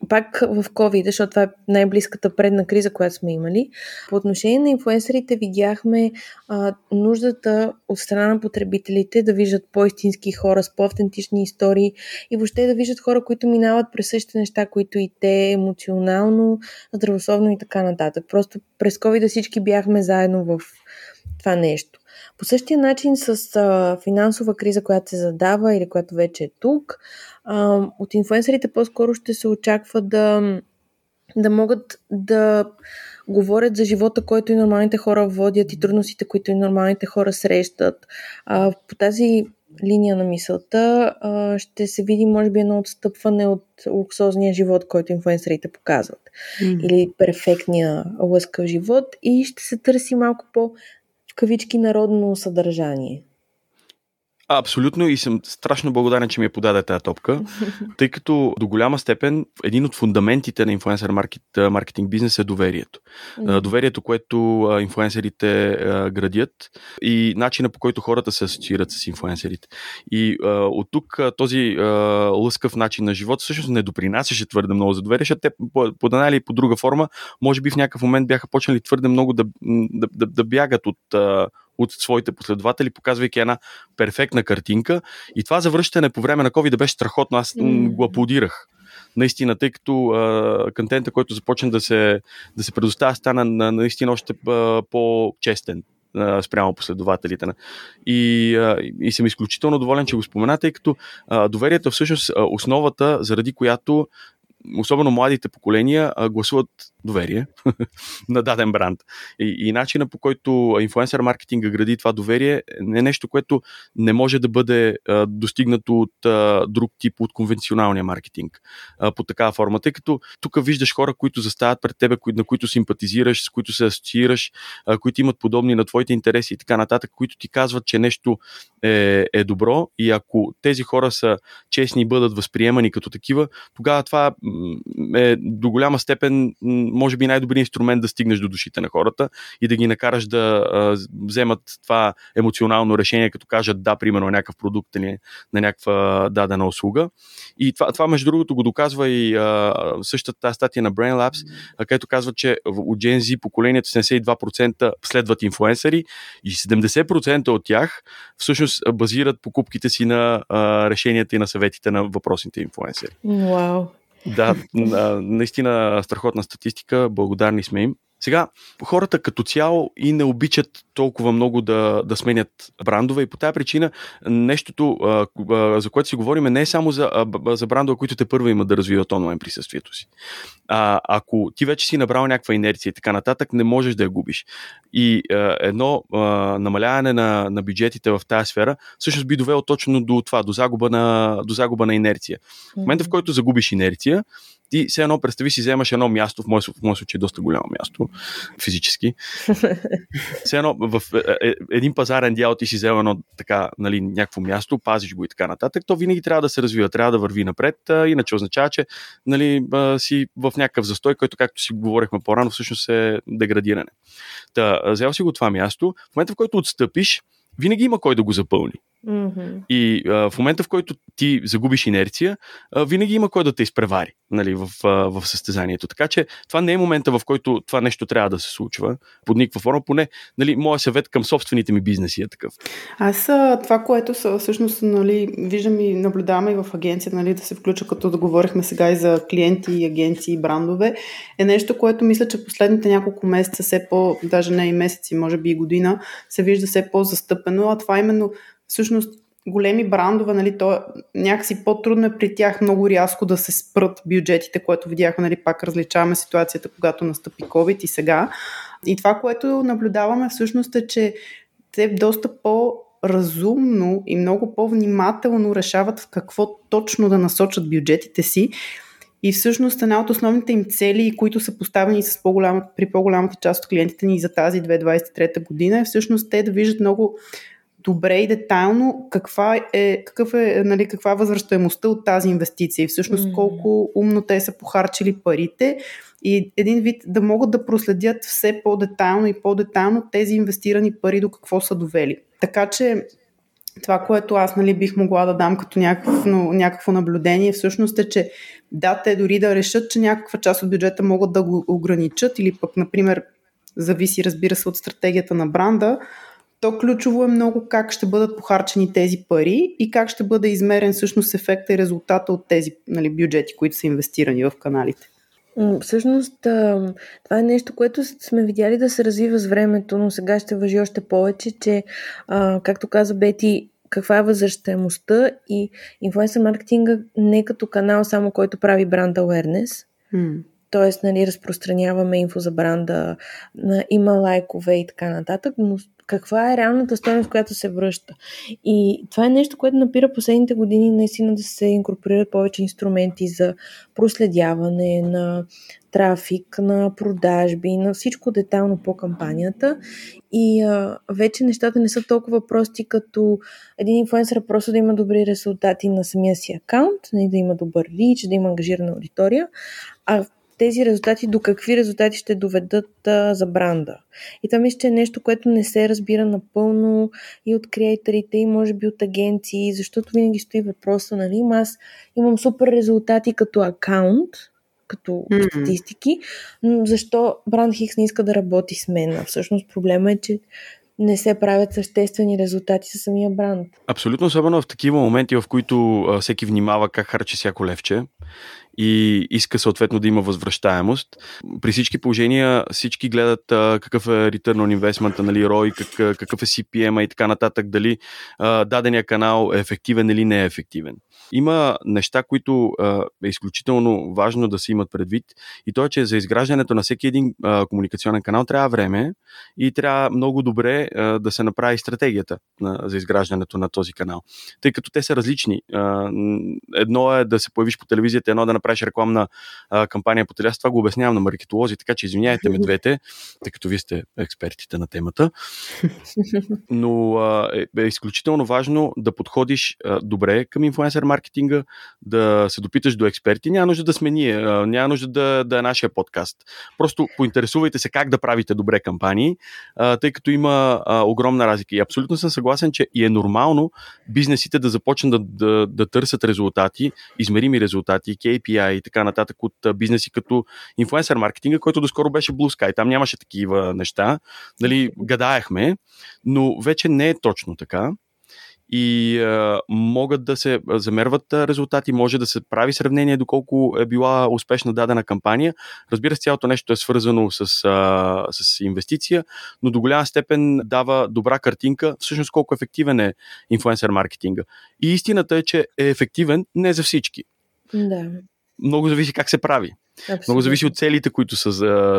пак в COVID, защото това е най-близката предна криза, която сме имали, по отношение на инфуенсерите видяхме нуждата от страна на потребителите да виждат по-истински хора с по-автентични истории и въобще да виждат хора, които минават през същите неща, които и те емоционално, здравословно и така нататък. Просто през COVID всички бяхме заедно в това нещо. По същия начин с а, финансова криза, която се задава или която вече е тук, а, от инфуенсерите по-скоро ще се очаква да, да могат да говорят за живота, който и нормалните хора водят и трудностите, които и нормалните хора срещат. А, по тази линия на мисълта а, ще се види, може би, едно отстъпване от луксозния живот, който инфуенсерите показват. Mm. Или перфектния лъскав живот и ще се търси малко по кавички народно съдържание. Абсолютно и съм страшно благодарен, че ми е подаде тази топка, тъй като до голяма степен един от фундаментите на инфлуенсър маркет, маркетинг бизнес е доверието. Доверието, което инфлуенсърите градят и начина по който хората се асоциират с инфлуенсърите. И а, от тук този а, лъскав начин на живот всъщност не допринасяше твърде много за доверие, защото те по, по една или по друга форма, може би в някакъв момент бяха почнали твърде много да, да, да, да бягат от от своите последователи, показвайки една перфектна картинка. И това завръщане по време на COVID беше страхотно. Аз mm. го аплодирах наистина, тъй като а, контента, който започна да се, да се предоставя, стана на, наистина още а, по-честен а, спрямо последователите. И, а, и съм изключително доволен, че го спомена, тъй като а, доверието е всъщност основата, заради която особено младите поколения, гласуват доверие на даден бранд. И, и начина по който инфлуенсър маркетинга гради това доверие е нещо, което не може да бъде а, достигнато от а, друг тип от конвенционалния маркетинг а, по такава форма. Тъй като тук виждаш хора, които застават пред тебе, кои, на които симпатизираш, с които се асоциираш, а, които имат подобни на твоите интереси и така нататък, които ти казват, че нещо е, е добро и ако тези хора са честни и бъдат възприемани като такива, тогава това е до голяма степен, може би, най-добрият инструмент да стигнеш до душите на хората и да ги накараш да а, вземат това емоционално решение, като кажат да, примерно, на някакъв продукт или на някаква дадена услуга. И това, това между другото, го доказва и а, същата статия на Brain Labs, където казва, че от Gen Z поколението 72% следват инфлуенсъри и 70% от тях всъщност базират покупките си на а, решенията и на съветите на въпросните инфлуенсъри. Вау. Да, наистина страхотна статистика, благодарни сме им. Сега, хората като цяло и не обичат толкова много да, да сменят брандове и по тази причина нещото, за което си говорим, не е само за, за брандове, които те първо имат да развиват онлайн присъствието си. А, ако ти вече си набрал някаква инерция и така нататък, не можеш да я губиш. И а, едно а, намаляване на, на бюджетите в тази сфера всъщност би довело точно до това, до загуба на, до загуба на инерция. В момента, в който загубиш инерция, ти все едно представи си, вземаш едно място, в моят, в моят случай е доста голямо място, физически. все едно в е, е, един пазарен дял ти си взел едно така, нали, някакво място, пазиш го и така нататък, то винаги трябва да се развива, трябва да върви напред, иначе означава, че нали, си в някакъв застой, който, както си говорихме по-рано, всъщност е деградиране. Та, взел си го това място, в момента в който отстъпиш, винаги има кой да го запълни. Mm-hmm. И а, в момента, в който ти загубиш инерция, а, винаги има кой да те изпревари нали, в, а, в състезанието. Така че това не е момента, в който това нещо трябва да се случва под никаква форма. Поне, нали, моят съвет към собствените ми бизнеси е такъв. Аз това, което са, всъщност нали, виждам и наблюдаваме и в агенция, нали, да се включа, като да говорихме сега и за клиенти, агенции, брандове, е нещо, което мисля, че последните няколко месеца, все по, даже не и месеци, може би и година, се вижда все по-застъпено, а това именно всъщност големи брандове, нали, то някакси по-трудно е при тях много рязко да се спрат бюджетите, което видяхме, нали, пак различаваме ситуацията, когато настъпи COVID и сега. И това, което наблюдаваме всъщност е, че те доста по разумно и много по-внимателно решават в какво точно да насочат бюджетите си. И всъщност една от основните им цели, които са поставени с по-голяма, при по-голямата част от клиентите ни за тази 2023 година, е всъщност те да виждат много добре и детайлно каква е, какъв е, нали, каква е възвръщаемостта от тази инвестиция и всъщност колко умно те са похарчили парите и един вид да могат да проследят все по-детайлно и по-детайлно тези инвестирани пари до какво са довели. Така че това, което аз нали, бих могла да дам като някакво, някакво наблюдение, всъщност е, че да, те дори да решат, че някаква част от бюджета могат да го ограничат или пък, например, зависи, разбира се, от стратегията на бранда, то ключово е много как ще бъдат похарчени тези пари и как ще бъде измерен всъщност ефекта и резултата от тези нали, бюджети, които са инвестирани в каналите. Всъщност, това е нещо, което сме видяли да се развива с времето, но сега ще въжи още повече, че, както каза Бети, каква е възвръщаемостта и инфлуенсър маркетинга не като канал само, който прави бранд awareness, mm. т.е. Нали, разпространяваме инфо за бранда, има лайкове и така нататък, но каква е реалната стоеност, която се връща. И това е нещо, което напира последните години наистина да се инкорпорират повече инструменти за проследяване на трафик, на продажби, на всичко детално по кампанията. И а, вече нещата не са толкова прости, като един инфлуенсър просто да има добри резултати на самия си акаунт, нали, да има добър лич, да има ангажирана аудитория, а тези резултати до какви резултати ще доведат а, за бранда. И това мисля, че е нещо, което не се разбира напълно и от креаторите, и може би от агенции, защото винаги стои въпроса, нали, аз имам супер резултати като акаунт, като mm-hmm. статистики, но защо бранд Хикс не иска да работи с мен? А всъщност проблема е, че не се правят съществени резултати със самия бранд. Абсолютно, особено в такива моменти, в които а, всеки внимава как харчи всяко левче и иска съответно да има възвръщаемост. При всички положения всички гледат а, какъв е return on investment, нали, ROI, как, какъв е CPM и така нататък, дали дадения канал е ефективен или не е ефективен. Има неща, които а, е изключително важно да се имат предвид и то е, че за изграждането на всеки един а, комуникационен канал трябва време и трябва много добре а, да се направи стратегията на, за изграждането на този канал. Тъй като те са различни. А, едно е да се появиш по телевизията, едно е да направиш рекламна а, кампания по телевизията. Това го обяснявам на маркетолози, така че извиняйте ме двете, тъй като вие сте експертите на темата. Но а, е, е изключително важно да подходиш а, добре към инфлуенсър маркетинга, да се допиташ до експерти. Няма нужда да сме ние, а, няма нужда да, да е нашия подкаст. Просто поинтересувайте се как да правите добре кампании, а, тъй като има а, огромна разлика. И абсолютно съм съгласен, че и е нормално бизнесите да започнат да, да, да търсят резултати, измерими резултати, KPI и така нататък от бизнеси като инфлуенсър маркетинга, който доскоро беше Blue Sky. Там нямаше такива неща. Нали, гадаехме, но вече не е точно така и а, могат да се замерват резултати, може да се прави сравнение доколко е била успешна дадена кампания. Разбира се, цялото нещо е свързано с, а, с инвестиция, но до голяма степен дава добра картинка всъщност колко ефективен е инфлуенсър маркетинга. И истината е, че е ефективен не за всички. Да. Много зависи как се прави. Абсолютно. Много зависи от целите, които са,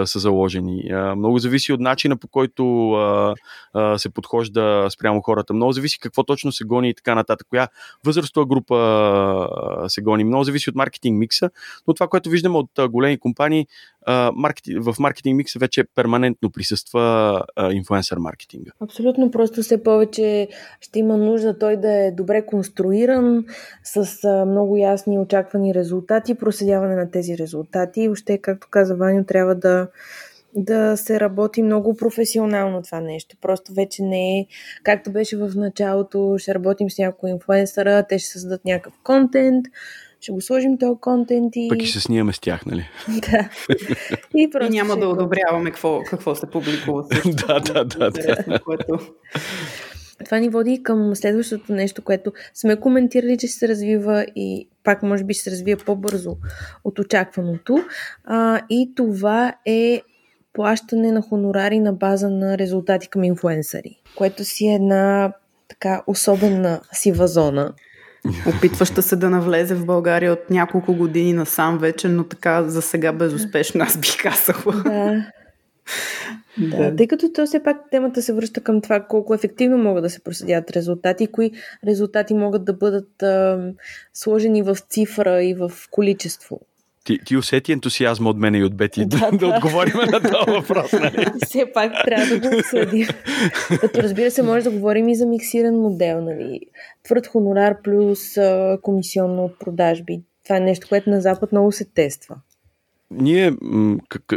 са заложени. Много зависи от начина по който а, а, се подхожда спрямо хората. Много зависи какво точно се гони и така нататък. Коя възрастова група се гони. Много зависи от маркетинг микса. Но това, което виждаме от големи компании, а, маркетинг, в маркетинг микса вече перманентно присъства инфлуенсър маркетинга. Абсолютно. Просто все повече ще има нужда той да е добре конструиран, с а, много ясни очаквани резултати, проследяване на тези резултати. И въобще, както каза Ваню, трябва да, да се работи много професионално това нещо. Просто вече не е както беше в началото, ще работим с някой инфлуенсъра, те ще създадат някакъв контент, ще го сложим този контент и... Пък и се снимаме с тях, нали? да. И, просто и няма да одобряваме какво, какво се публикува. да, да, да. да. Което... Това ни води към следващото нещо, което сме коментирали, че се развива и пак може би ще се развие по-бързо от очакваното. А, и това е плащане на хонорари на база на резултати към инфуенсъри, което си е една така особена сива зона. Опитваща се да навлезе в България от няколко години насам вече, но така за сега безуспешно, аз бих казала. Да. Да, да, тъй като то все пак темата се връща към това колко ефективно могат да се проследят резултати, кои резултати могат да бъдат а, сложени в цифра и в количество. Ти, ти усети ентусиазма от мен и от Бети да, да, да отговорим на този въпрос. Нали? Все пак трябва да го обсъдим. Като разбира се, може да говорим и за миксиран модел. Нали? Твърд хонорар плюс а, комисионно от продажби. Това е нещо, което на Запад много се тества. Ние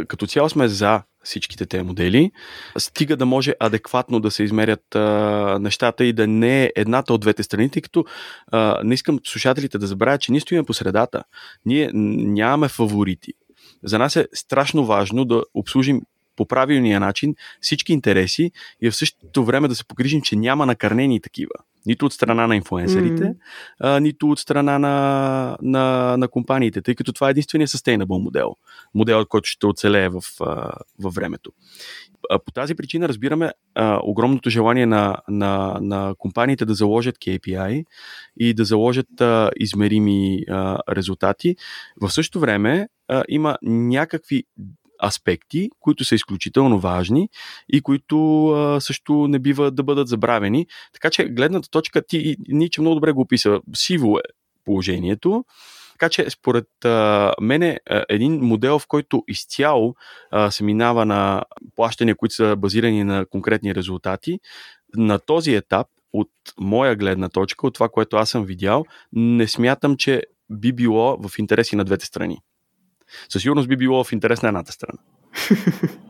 като цяло сме за всичките тези модели, стига да може адекватно да се измерят а, нещата и да не е едната от двете страни, тъй като а, не искам слушателите да забравят, че ние стоим по средата. Ние нямаме фаворити. За нас е страшно важно да обслужим по правилния начин всички интереси и в същото време да се погрижим, че няма накърнени такива. Нито от страна на инфлуенсърите, mm-hmm. а, нито от страна на, на, на компаниите, тъй като това е единствения sustainable модел. Моделът, който ще оцелее в, във времето. А, по тази причина разбираме а, огромното желание на, на, на компаниите да заложат KPI и да заложат а, измерими а, резултати. В същото време а, има някакви аспекти, които са изключително важни и които а, също не бива да бъдат забравени. Така че гледната точка ти, Ниче много добре го описа. Сиво е положението. Така че, според а, мене, един модел, в който изцяло а, се минава на плащания, които са базирани на конкретни резултати, на този етап, от моя гледна точка, от това, което аз съм видял, не смятам, че би било в интереси на двете страни със сигурност би било в интерес на едната страна.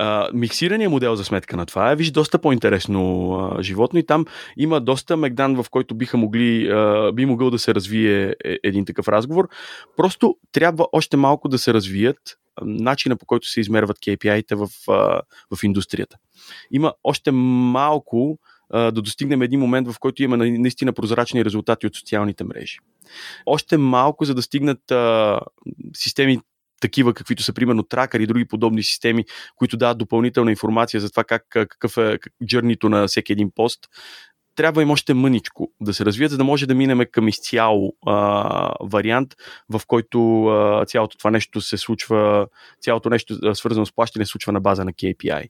Uh, миксирания модел за сметка на това е, виж, доста по-интересно uh, животно и там има доста мегдан, в който биха могли, uh, би могъл да се развие е, един такъв разговор. Просто трябва още малко да се развият начина по който се измерват KPI-те в, uh, в индустрията. Има още малко да достигнем един момент, в който имаме наистина прозрачни резултати от социалните мрежи. Още малко, за да стигнат а, системи такива, каквито са примерно тракър и други подобни системи, които дават допълнителна информация за това как, какъв е джърнито на всеки един пост, трябва им още мъничко да се развият, за да може да минеме към изцяло а, вариант, в който а, цялото това нещо се случва, цялото нещо свързано с плащане се случва на база на KPI.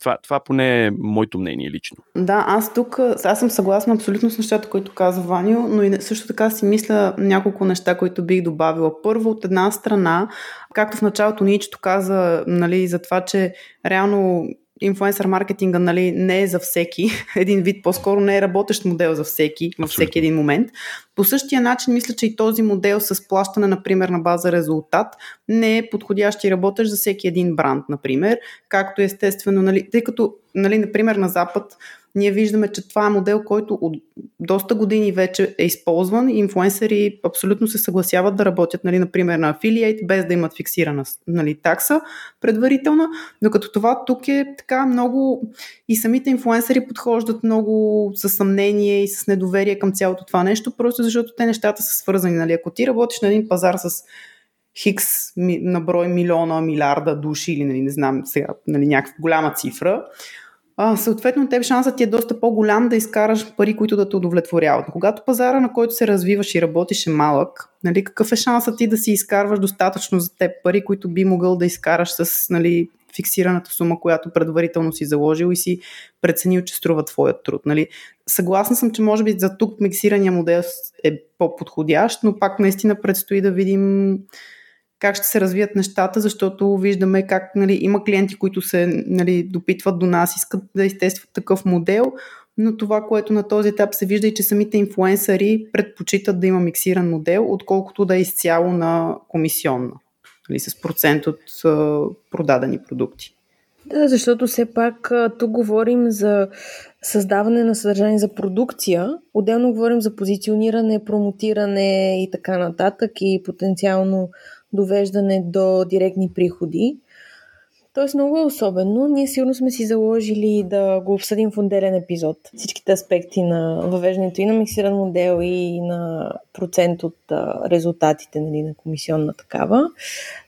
Това, това поне е моето мнение лично. Да, аз тук, аз съм съгласна абсолютно с нещата, които каза Ваню, но и също така си мисля няколко неща, които бих добавила. Първо, от една страна, както в началото Ничето каза, нали, за това, че реално инфлуенсър маркетинга нали, не е за всеки. Един вид по-скоро не е работещ модел за всеки, във всеки един момент. По същия начин мисля, че и този модел с плащане, например, на база резултат не е подходящ и работещ за всеки един бранд, например, както естествено, нали, тъй като, нали, например, на Запад ние виждаме, че това е модел, който от доста години вече е използван и инфлуенсъри абсолютно се съгласяват да работят, нали, например, на афилиейт, без да имат фиксирана нали, такса предварителна, докато това тук е така много и самите инфлуенсъри подхождат много с съмнение и с недоверие към цялото това нещо, просто защото те нещата са свързани. Нали. Ако ти работиш на един пазар с хикс на брой милиона, милиарда души или нали, не знам сега, нали, някаква голяма цифра, съответно теб шансът ти е доста по-голям да изкараш пари, които да те удовлетворяват. Когато пазара, на който се развиваш и работиш е малък, нали, какъв е шансът ти да си изкарваш достатъчно за теб пари, които би могъл да изкараш с нали, фиксираната сума, която предварително си заложил и си преценил, че струва твоят труд. Нали. Съгласна съм, че може би за тук миксирания модел е по-подходящ, но пак наистина предстои да видим как ще се развият нещата, защото виждаме как нали, има клиенти, които се нали, допитват до нас, искат да изтестват такъв модел, но това, което на този етап се вижда и че самите инфлуенсъри предпочитат да има миксиран модел, отколкото да е изцяло на комисионна, нали, с процент от а, продадени продукти. Да, защото все пак тук говорим за създаване на съдържание за продукция, отделно говорим за позициониране, промотиране и така нататък и потенциално довеждане до директни приходи. Тоест много е особено. Ние сигурно сме си заложили да го обсъдим в отделен епизод. Всичките аспекти на въвеждането и на миксиран модел и на процент от резултатите нали, на комисионна такава.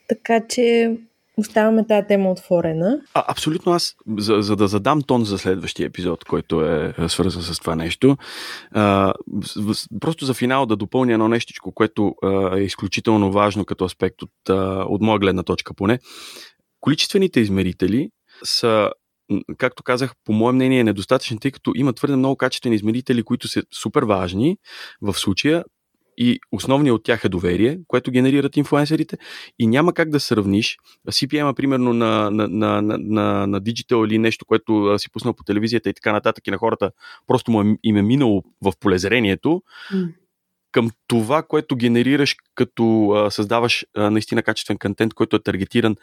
Така че Оставяме тази тема отворена. А, абсолютно аз, за, за да задам тон за следващия епизод, който е, е свързан с това нещо, а, просто за финал да допълня едно нещичко, което а, е изключително важно като аспект от, а, от моя гледна точка поне. Количествените измерители са както казах, по мое мнение недостатъчен, тъй като има твърде много качествени измерители, които са супер важни в случая, и основният от тях е доверие, което генерират инфлуенсерите и няма как да сравниш CPM, примерно на, на, на, на, на, Digital или нещо, което си пуснал по телевизията и така нататък и на хората просто му е, им е минало в полезрението, mm. към това, което генерираш като а, създаваш а, наистина качествен контент, който е таргетиран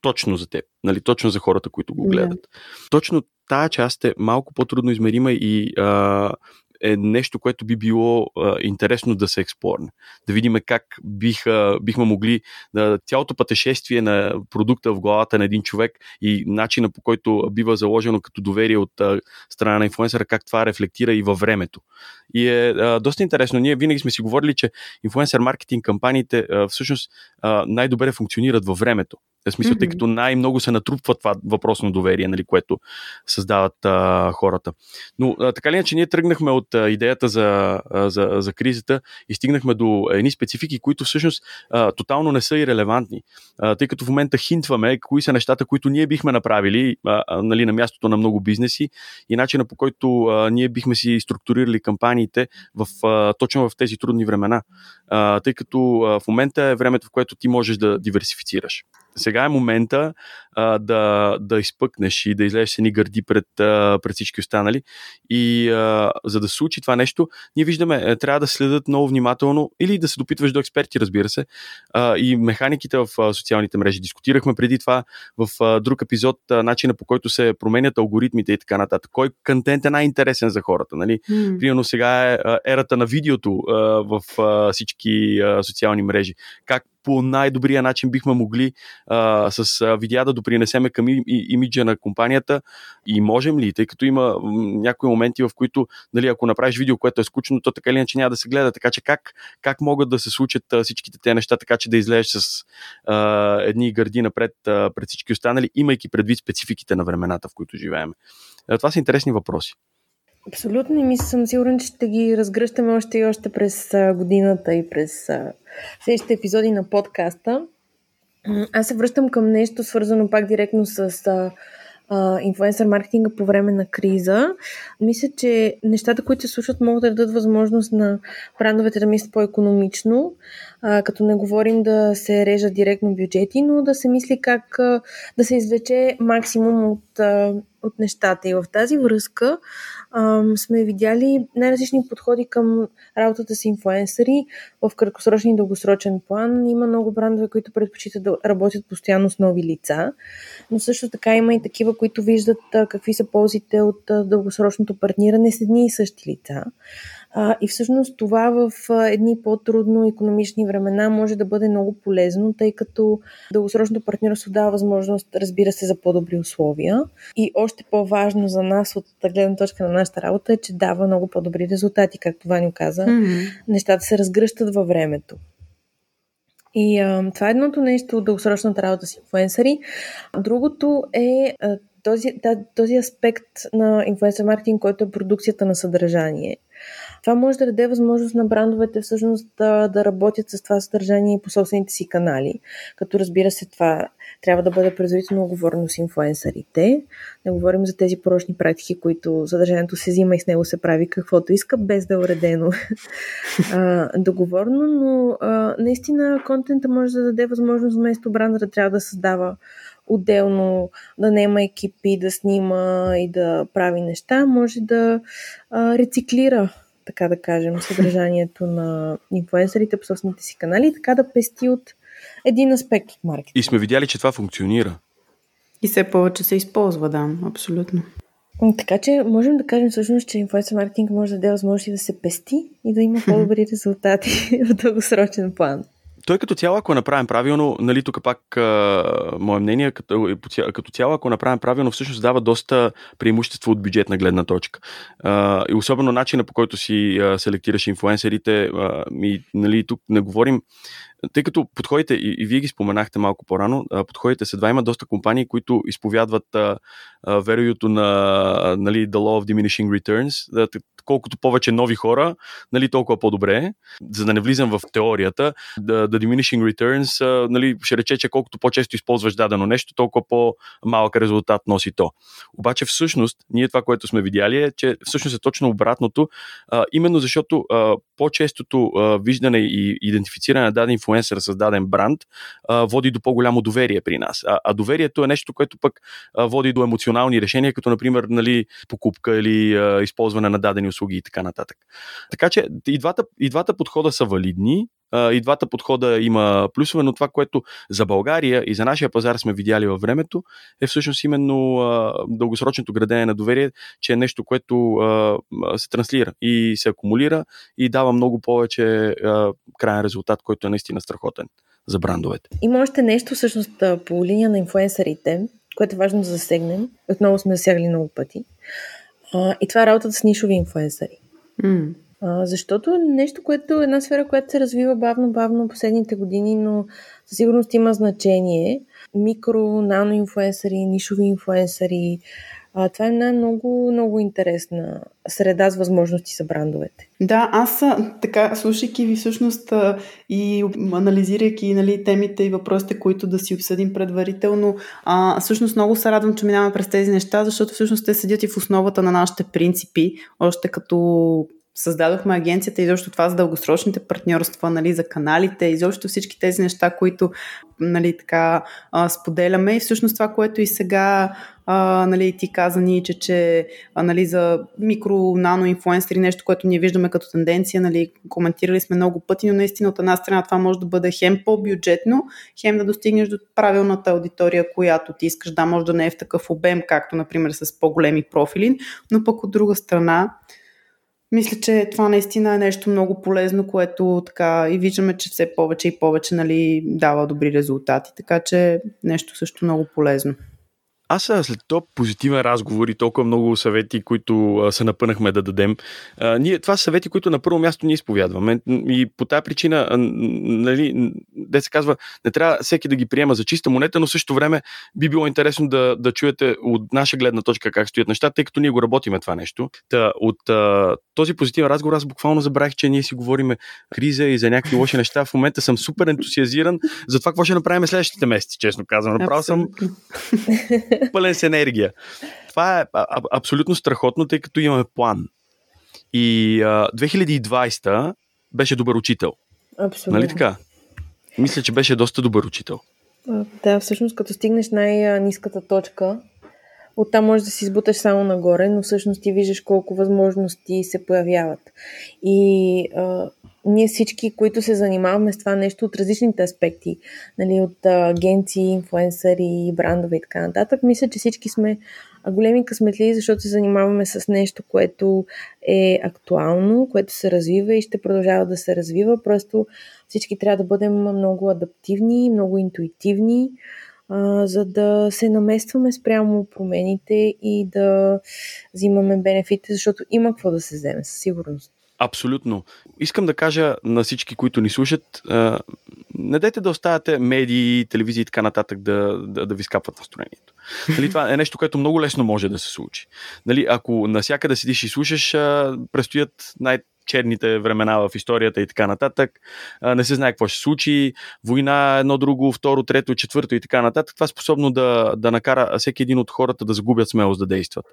точно за теб, нали, точно за хората, които го гледат. Yeah. Точно тая част е малко по-трудно измерима и а, е нещо, което би било а, интересно да се експлорне. Да видим как биха, бихме могли да, цялото пътешествие на продукта в главата на един човек и начина по който бива заложено като доверие от а, страна на инфлуенсъра, как това рефлектира и във времето. И е а, доста интересно. Ние винаги сме си говорили, че инфлуенсър маркетинг кампаниите а, всъщност а, най-добре функционират във времето. В смисъл, mm-hmm. тъй като най-много се натрупва това въпросно доверие, нали, което създават а, хората. Но а, така ли че ние тръгнахме от а, идеята за, а, за, за кризата и стигнахме до едни специфики, които всъщност а, тотално не са и релевантни. А, тъй като в момента хинтваме кои са нещата, които ние бихме направили а, а, нали, на мястото на много бизнеси и начина по който а, ние бихме си структурирали кампаниите в, а, точно в тези трудни времена. А, тъй като а, в момента е времето, в което ти можеш да диверсифицираш сега е момента а, да, да изпъкнеш и да излезеш с едни гърди пред, а, пред всички останали. И а, за да се случи това нещо, ние виждаме, е, трябва да следят много внимателно или да се допитваш до експерти, разбира се, а, и механиките в а, социалните мрежи. Дискутирахме преди това в а, друг епизод а, начина по който се променят алгоритмите и така нататък. Кой контент е най-интересен за хората? Нали? Mm. Примерно сега е а, ерата на видеото а, в а, всички а, социални мрежи. Как по най-добрия начин бихме могли а, с видеа да допринесеме към и, и, имиджа на компанията и можем ли, тъй като има някои моменти, в които, нали, ако направиш видео, което е скучно, то така или иначе няма да се гледа. Така че как, как могат да се случат а, всичките тези неща, така че да излезеш с а, едни гърди напред а, пред всички останали, имайки предвид спецификите на времената, в които живеем? А, това са интересни въпроси. Абсолютно и ми съм сигурен, че ще ги разгръщаме още и още през годината и през следващите епизоди на подкаста. Аз се връщам към нещо свързано пак директно с инфлуенсър маркетинга по време на криза. Мисля, че нещата, които се случват, могат да дадат възможност на брандовете да мислят по-економично, а, като не говорим да се режат директно бюджети, но да се мисли как а, да се извлече максимум от, а, от нещата. И в тази връзка а, сме видяли най-различни подходи към работата с инфлуенсъри в краткосрочен и дългосрочен план. Има много брандове, които предпочитат да работят постоянно с нови лица, но също така има и такива, които виждат а, какви са ползите от а, дългосрочното партниране с едни и същи лица. А, и всъщност това в едни по-трудно економични времена може да бъде много полезно, тъй като дългосрочното партньорство дава възможност, разбира се, за по-добри условия. И още по-важно за нас от гледна точка на нашата работа е, че дава много по-добри резултати, както Ваню каза. Mm-hmm. Нещата се разгръщат във времето. И а, това е едното нещо от дългосрочната работа с инфуенсъри. Другото е а, този, да, този аспект на инфуенсър маркетинг, който е продукцията на съдържание. Това може да даде възможност на брандовете всъщност да, да работят с това съдържание по собствените си канали, като разбира се това трябва да бъде предварително оговорено с инфлуенсърите. Не говорим за тези порочни практики, които съдържанието се взима и с него се прави каквото иска, без да е уредено договорно, но а, наистина контента може да даде възможност вместо бранда да трябва да създава отделно, да нема екипи, да снима и да прави неща, може да а, рециклира така да кажем, съдържанието на инфуенсърите по собствените си канали и така да пести от един аспект от маркетинга. И сме видяли, че това функционира. И все повече се използва, да, абсолютно. Така че можем да кажем всъщност, че инфлуенсър маркетинг може да даде възможност да се пести и да има по-добри резултати в дългосрочен план той като цяло, ако направим правилно, нали, тук пак а, мое мнение, като, като цяло, ако направим правилно, всъщност дава доста преимущество от бюджетна гледна точка. А, и особено начина по който си а, селектираш инфлуенсерите, а, нали, тук не говорим тъй като подходите, и, и вие ги споменахте малко по-рано, подходите се два, има доста компании, които изповядват а, а, вероюто на нали, the law of diminishing returns, колкото повече нови хора, нали, толкова по-добре. За да не влизам в теорията, the, the diminishing returns нали, ще рече, че колкото по-често използваш дадено нещо, толкова по-малък резултат носи то. Обаче всъщност, ние това, което сме видяли е, че всъщност е точно обратното, а, именно защото а, по-честото а, виждане и идентифициране на даден инфлуенсър с даден бранд а, води до по-голямо доверие при нас. А, а доверието е нещо, което пък а, води до емоционални решения, като например нали, покупка или а, използване на дадени услуги и така нататък. Така че и двата, и двата подхода са валидни. и двата подхода има плюсове, но това, което за България и за нашия пазар сме видяли във времето, е всъщност именно дългосрочното градение на доверие, че е нещо, което се транслира и се акумулира и дава много повече крайен резултат, който е наистина страхотен за брандовете. Има още нещо всъщност по линия на инфуенсърите, което е важно да засегнем. Отново сме засягали много пъти. и това е работата с нишови инфуенсъри. Mm. А, защото е нещо, което е една сфера, която се развива бавно-бавно последните години, но със сигурност има значение. Микро, нано инфуенсъри, нишови инфуенсъри. А, това е една много, много интересна среда с възможности за брандовете. Да, аз така, слушайки ви всъщност и анализирайки нали, темите и въпросите, които да си обсъдим предварително, а, всъщност много се радвам, че минаваме през тези неща, защото всъщност те седят и в основата на нашите принципи, още като създадохме агенцията и защото това за дългосрочните партньорства, нали, за каналите, изобщо всички тези неща, които нали, така, а, споделяме и всъщност това, което и сега а, нали, ти каза ни, че, че нали, за микро-нано инфлуенсери, нещо, което ние виждаме като тенденция, нали, коментирали сме много пъти, но наистина от една страна това може да бъде хем по-бюджетно, хем да достигнеш до правилната аудитория, която ти искаш. Да, може да не е в такъв обем, както, например, с по-големи профили, но пък от друга страна мисля, че това наистина е нещо много полезно, което така и виждаме, че все повече и повече нали, дава добри резултати. Така че нещо също много полезно. Аз след този позитивен разговор и толкова много съвети, които се напънахме да дадем, ние, това са съвети, които на първо място ние изповядваме. И по тази причина, нали, де се казва, не трябва всеки да ги приема за чиста монета, но също време би било интересно да, да чуете от наша гледна точка как стоят нещата, тъй като ние го работиме това нещо. Та, от а, този позитивен разговор аз буквално забравих, че ние си говориме криза и за някакви лоши неща. В момента съм супер ентусиазиран за това какво ще направим следващите месеци, честно казвам. Направо съм пълен с енергия. Това е а- абсолютно страхотно, тъй като имаме план. И а, 2020 беше добър учител. Абсолютно. Нали така? Мисля, че беше доста добър учител. Да, всъщност като стигнеш най-низката точка, оттам можеш да си избуташ само нагоре, но всъщност ти виждаш колко възможности се появяват. И а, ние всички, които се занимаваме с това нещо от различните аспекти, нали, от агенции, инфуенсъри, брандове и така нататък, мисля, че всички сме големи късметли, защото се занимаваме с нещо, което е актуално, което се развива и ще продължава да се развива. Просто всички трябва да бъдем много адаптивни, много интуитивни, а, за да се наместваме спрямо промените и да взимаме бенефити, защото има какво да се вземе със сигурност. Абсолютно. Искам да кажа на всички, които ни слушат, не дайте да оставяте медии, телевизии и така нататък да, да, да ви скапват настроението. Нали, това е нещо, което много лесно може да се случи. Нали, ако насякъде седиш и слушаш, предстоят най- черните времена в историята и така нататък. Не се знае какво ще случи. Война, едно друго, второ, трето, четвърто и така нататък. Това е способно да, да накара всеки един от хората да загубят смелост да действат.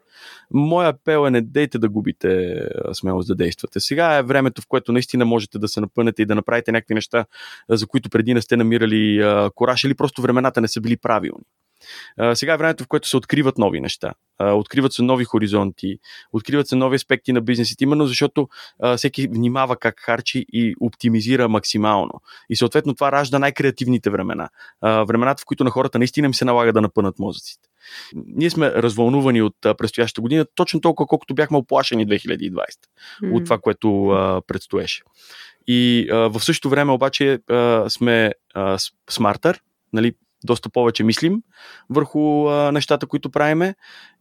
Моя апел е не дейте да губите смелост да действате. Сега е времето, в което наистина можете да се напънете и да направите някакви неща, за които преди не сте намирали кораж или просто времената не са били правилни. Сега е времето, в което се откриват нови неща. Откриват се нови хоризонти, откриват се нови аспекти на бизнесите, именно защото всеки внимава как харчи и оптимизира максимално. И съответно това ражда най-креативните времена. Времената, в които на хората наистина им се налага да напънат мозъците. Ние сме развълнувани от предстоящата година, точно толкова, колкото бяхме оплашени 2020 mm. от това, което а, предстоеше. И а, в същото време обаче а, сме а, смартър, нали, доста повече мислим върху а, нещата, които правиме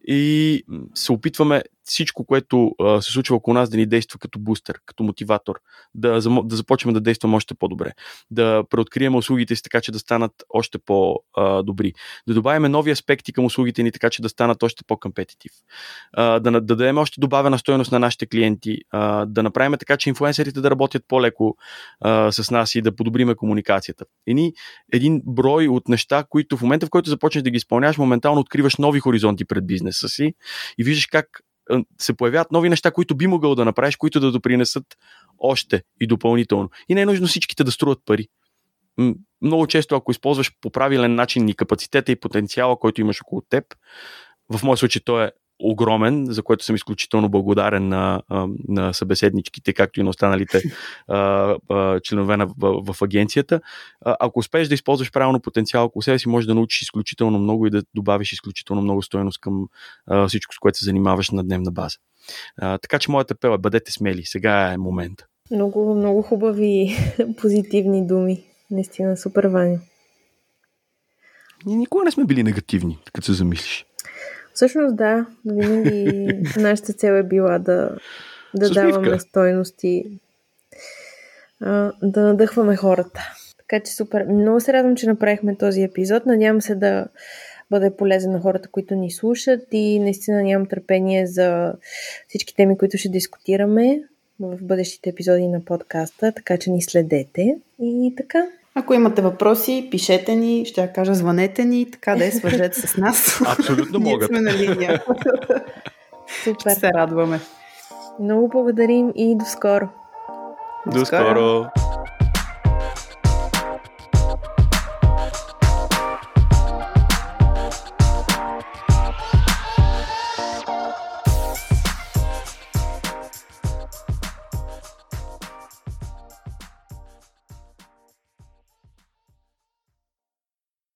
и се опитваме всичко, което се случва около нас, да ни действа като бустер, като мотиватор, да, да започнем да действаме още по-добре, да преоткрием услугите си така, че да станат още по-добри, да добавяме нови аспекти към услугите ни, така че да станат още по-компетитив, да, да дадем още добавена стоеност на нашите клиенти, да направим така, че инфлуенсерите да работят по-леко с нас и да подобриме комуникацията. Едни, един брой от неща, които в момента, в който започнеш да ги изпълняваш, моментално откриваш нови хоризонти пред бизнеса си и виждаш как се появяват нови неща, които би могъл да направиш, които да допринесат още и допълнително. И не е нужно всичките да струват пари. Много често, ако използваш по правилен начин и капацитета и потенциала, който имаш около теб, в моят случай то е огромен, за което съм изключително благодарен на, на събеседничките, както и на останалите а, а, членове на, в, в агенцията. А, ако успееш да използваш правилно потенциал около себе си, можеш да научиш изключително много и да добавиш изключително много стоеност към а, всичко, с което се занимаваш на дневна база. А, така че моята апел е бъдете смели. Сега е момент. Много, много хубави позитивни думи. Наистина супер, Ваня. Ние никога не сме били негативни, като се замислиш. Всъщност да, винаги нашата цел е била да, да даваме стойности, да надъхваме хората. Така че супер. Много се радвам, че направихме този епизод. Надявам се да бъде полезен на хората, които ни слушат и наистина нямам търпение за всички теми, които ще дискутираме в бъдещите епизоди на подкаста, така че ни следете и така. Ако имате въпроси, пишете ни, ще я кажа, звънете ни, така да е, свържете с нас. Абсолютно могат. Ние сме на линия. Супер. Ще се радваме. Много благодарим и до скоро. До скоро.